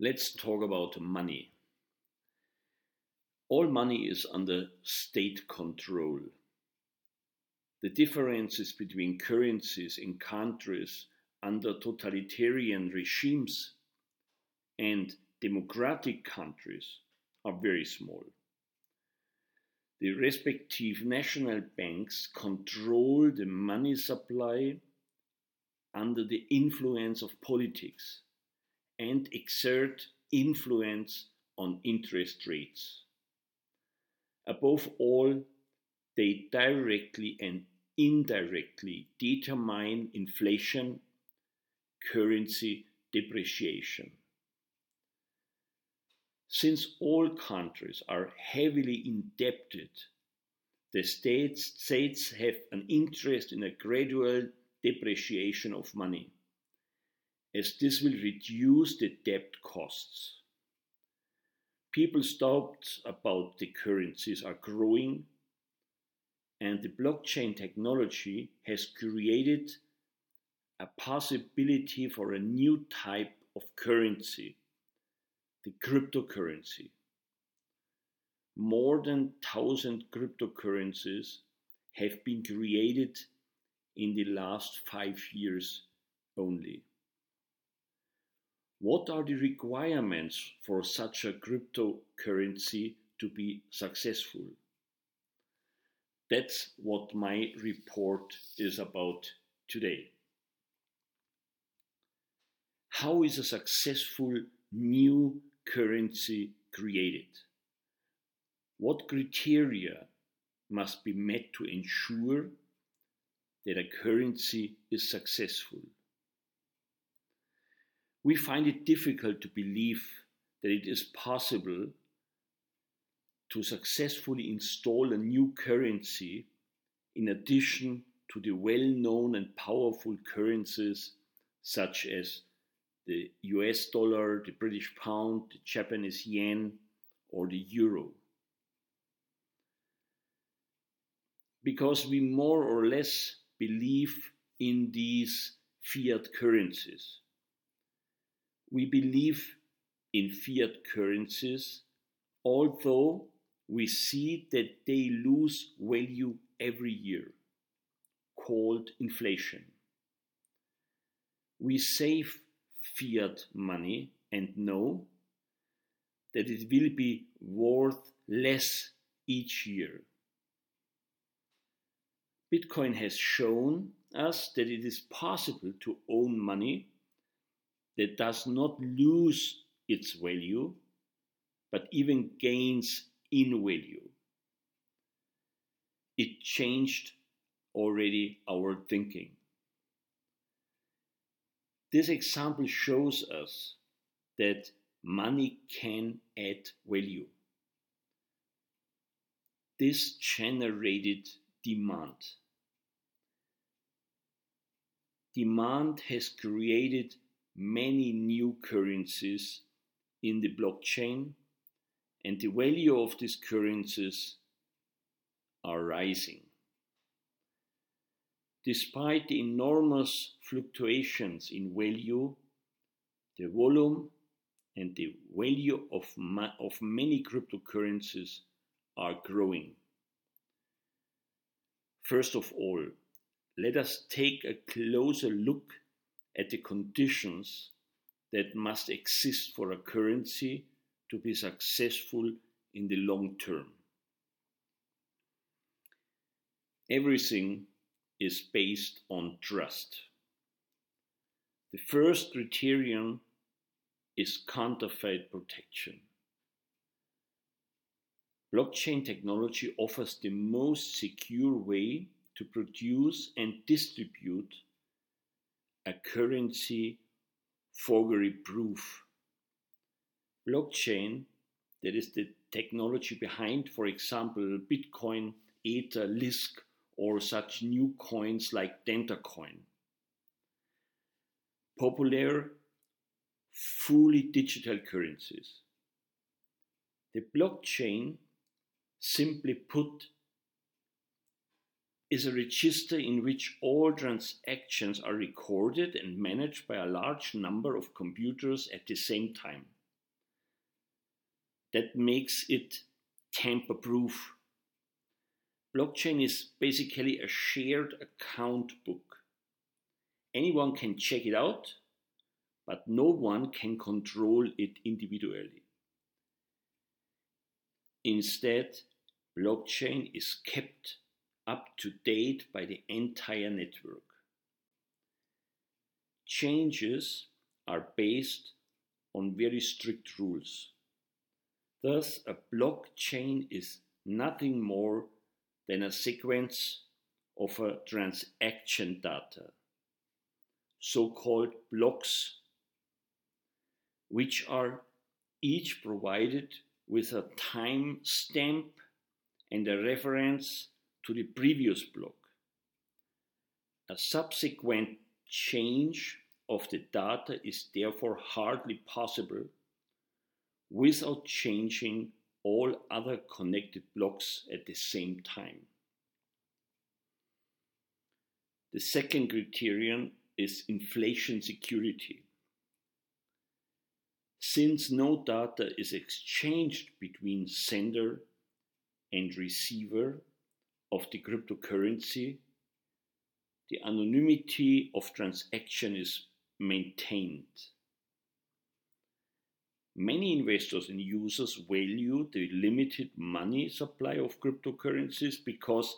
Let's talk about money. All money is under state control. The differences between currencies in countries under totalitarian regimes and democratic countries are very small. The respective national banks control the money supply under the influence of politics and exert influence on interest rates. Above all, they directly and indirectly determine inflation, currency depreciation. Since all countries are heavily indebted, the states, states have an interest in a gradual depreciation of money, as this will reduce the debt costs. People's doubts about the currencies are growing, and the blockchain technology has created a possibility for a new type of currency, the cryptocurrency. More than 1,000 cryptocurrencies have been created in the last five years only. What are the requirements for such a cryptocurrency to be successful? That's what my report is about today. How is a successful new currency created? What criteria must be met to ensure that a currency is successful. We find it difficult to believe that it is possible to successfully install a new currency in addition to the well known and powerful currencies such as the US dollar, the British pound, the Japanese yen, or the euro. Because we more or less believe in these fiat currencies. We believe in fiat currencies, although we see that they lose value every year, called inflation. We save fiat money and know that it will be worth less each year. Bitcoin has shown us that it is possible to own money that does not lose its value, but even gains in value. It changed already our thinking. This example shows us that money can add value. This generated demand. Demand has created many new currencies in the blockchain, and the value of these currencies are rising. Despite the enormous fluctuations in value, the volume and the value of, ma- of many cryptocurrencies are growing. First of all, let us take a closer look at the conditions that must exist for a currency to be successful in the long term. Everything is based on trust. The first criterion is counterfeit protection. Blockchain technology offers the most secure way to produce and distribute a currency forgery proof. Blockchain, that is the technology behind, for example, Bitcoin, Ether, Lisk, or such new coins like Dentacoin. Popular, fully digital currencies. The blockchain simply put, is a register in which all transactions are recorded and managed by a large number of computers at the same time. that makes it tamper proof. Blockchain is basically a shared account book. Anyone can check it out, but no one can control it individually. Instead, blockchain is kept up to date by the entire network. Changes are based on very strict rules. Thus, a blockchain is nothing more than a sequence of a transaction data, so called blocks, which are each provided with a time stamp and a reference to the previous block. A subsequent change of the data is therefore hardly possible without changing all other connected blocks at the same time. The second criterion is inflation security. Since no data is exchanged between sender and receiver of the cryptocurrency, the anonymity of transaction is maintained. Many investors and users value the limited money supply of cryptocurrencies because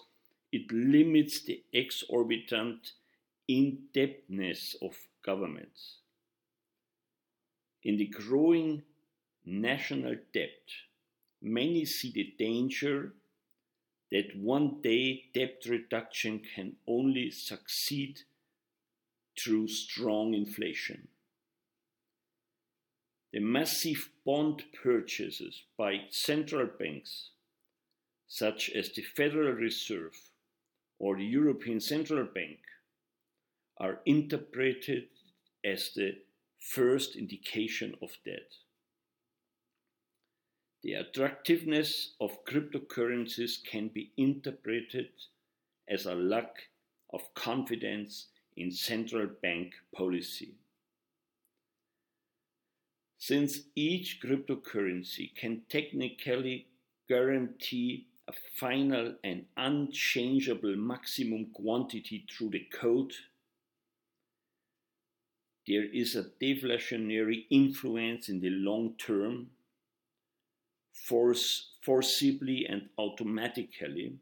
it limits the exorbitant indebtedness of governments. In the growing national debt, many see the danger that one day debt reduction can only succeed through strong inflation. The massive bond purchases by central banks, such as the Federal Reserve or the European Central Bank, are interpreted as the first indication of that. The attractiveness of cryptocurrencies can be interpreted as a lack of confidence in central bank policy. Since each cryptocurrency can technically guarantee a final and unchangeable maximum quantity through the code, there is a deflationary influence in the long term, force, forcibly and automatically,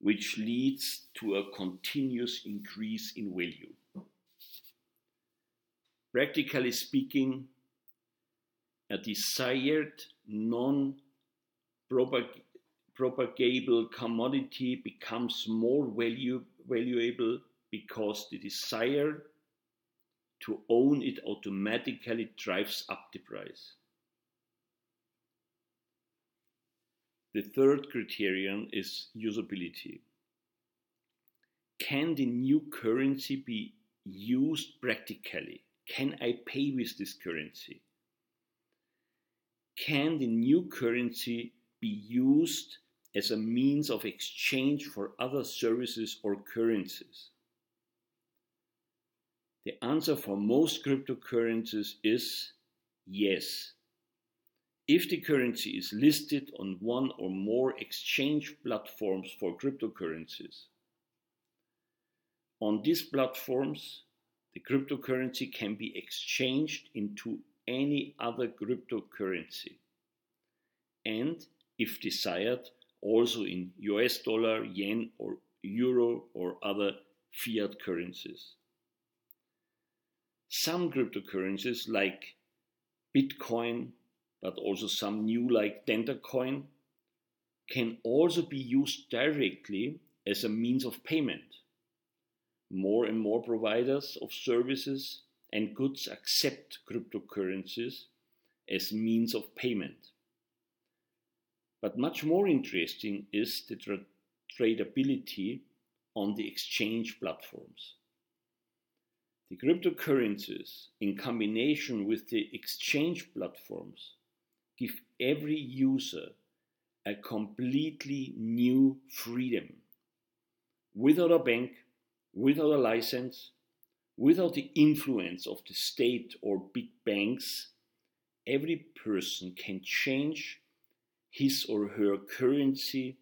which leads to a continuous increase in value. Practically speaking, a desired non propagable commodity becomes more value, valuable because the desire to own it automatically drives up the price. The third criterion is usability. Can the new currency be used practically? Can I pay with this currency? Can the new currency be used as a means of exchange for other services or currencies? The answer for most cryptocurrencies is yes. If the currency is listed on one or more exchange platforms for cryptocurrencies, on these platforms, the cryptocurrency can be exchanged into any other cryptocurrency. And, if desired, also in US dollar, yen, or euro or other fiat currencies. Some cryptocurrencies like Bitcoin, but also some new like Coin, can also be used directly as a means of payment. More and more providers of services and goods accept cryptocurrencies as means of payment. But much more interesting is the tra- tradability on the exchange platforms. The cryptocurrencies, in combination with the exchange platforms, give every user a completely new freedom. Without a bank, without a license, without the influence of the state or big banks, every person can change his or her currency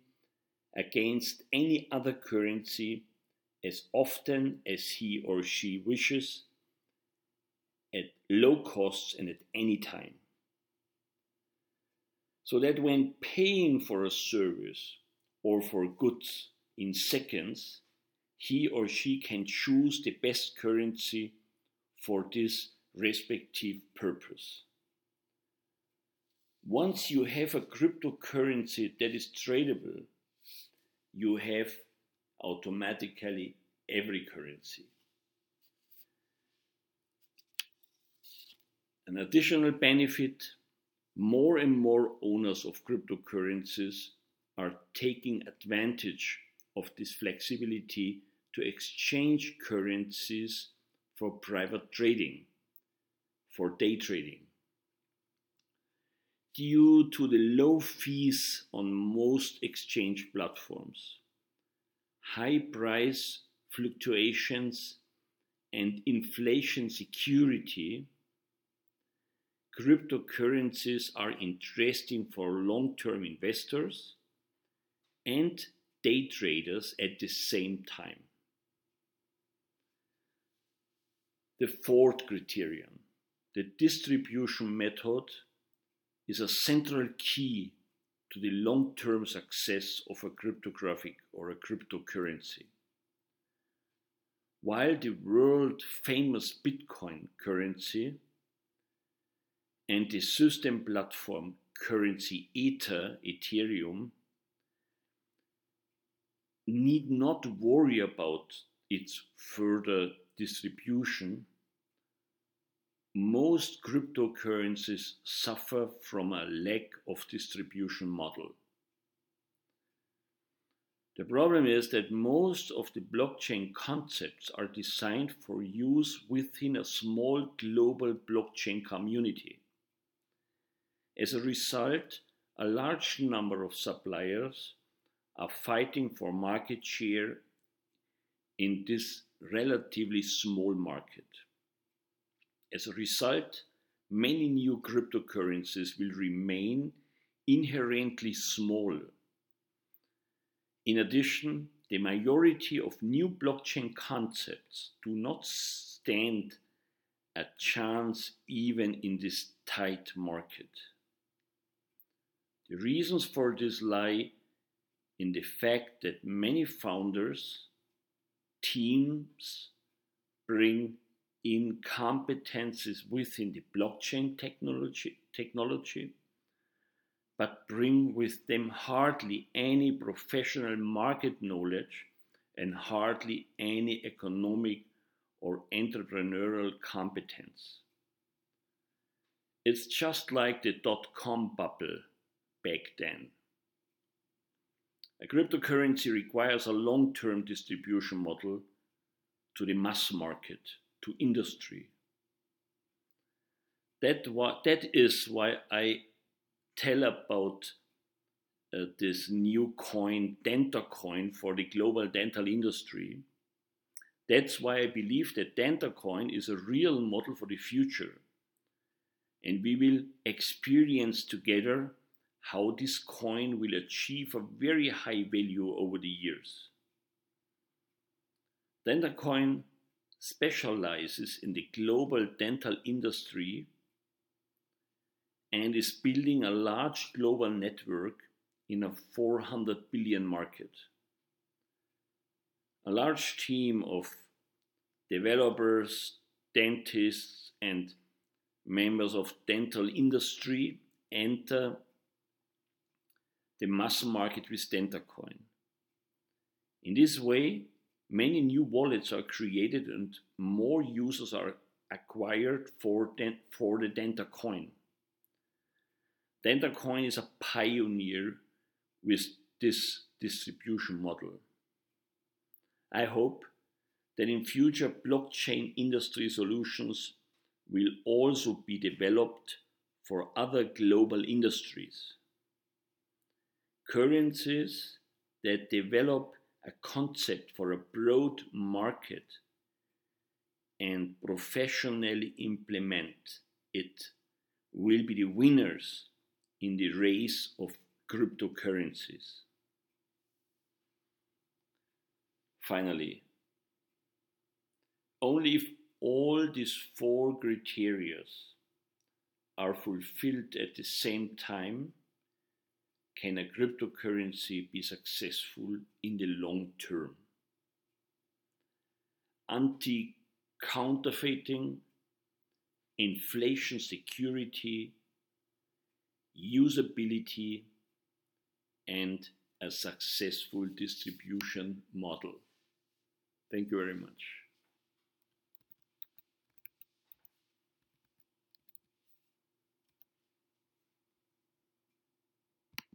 against any other currency as often as he or she wishes at low costs and at any time. So that when paying for a service or for goods in seconds, he or she can choose the best currency for this respective purpose. Once you have a cryptocurrency that is tradable, you have automatically every currency. An additional benefit more and more owners of cryptocurrencies are taking advantage of this flexibility to exchange currencies for private trading, for day trading. Due to the low fees on most exchange platforms, high price fluctuations, and inflation security, cryptocurrencies are interesting for long term investors and day traders at the same time. The fourth criterion, the distribution method, is a central key to the long term success of a cryptographic or a cryptocurrency. While the world famous Bitcoin currency and the system platform currency Ether, Ethereum, need not worry about its further distribution, most cryptocurrencies suffer from a lack of distribution model. The problem is that most of the blockchain concepts are designed for use within a small global blockchain community. As a result, a large number of suppliers are fighting for market share in this relatively small market. As a result, many new cryptocurrencies will remain inherently small. In addition, the majority of new blockchain concepts do not stand a chance even in this tight market. The reasons for this lie in the fact that many founders, teams bring in competencies within the blockchain technology, technology, but bring with them hardly any professional market knowledge and hardly any economic or entrepreneurial competence. It's just like the dot com bubble back then. A cryptocurrency requires a long term distribution model to the mass market, to industry. That, wa- that is why I tell about uh, this new coin, DentaCoin, for the global dental industry. That's why I believe that DentaCoin is a real model for the future. And we will experience together how this coin will achieve a very high value over the years. DentaCoin specializes in the global dental industry and is building a large global network in a 400 billion market. A large team of developers, dentists, and members of dental industry enter the mass market with DentaCoin. In this way, many new wallets are created and more users are acquired for, for the DentaCoin. DentaCoin is a pioneer with this distribution model. I hope that in future blockchain industry solutions will also be developed for other global industries currencies that develop a concept for a broad market and professionally implement it will be the winners in the race of cryptocurrencies. Finally, only if all these four criteria are fulfilled at the same time can a cryptocurrency be successful in the long term. Anti counterfeiting, inflation security, usability, and a successful distribution model. Thank you very much.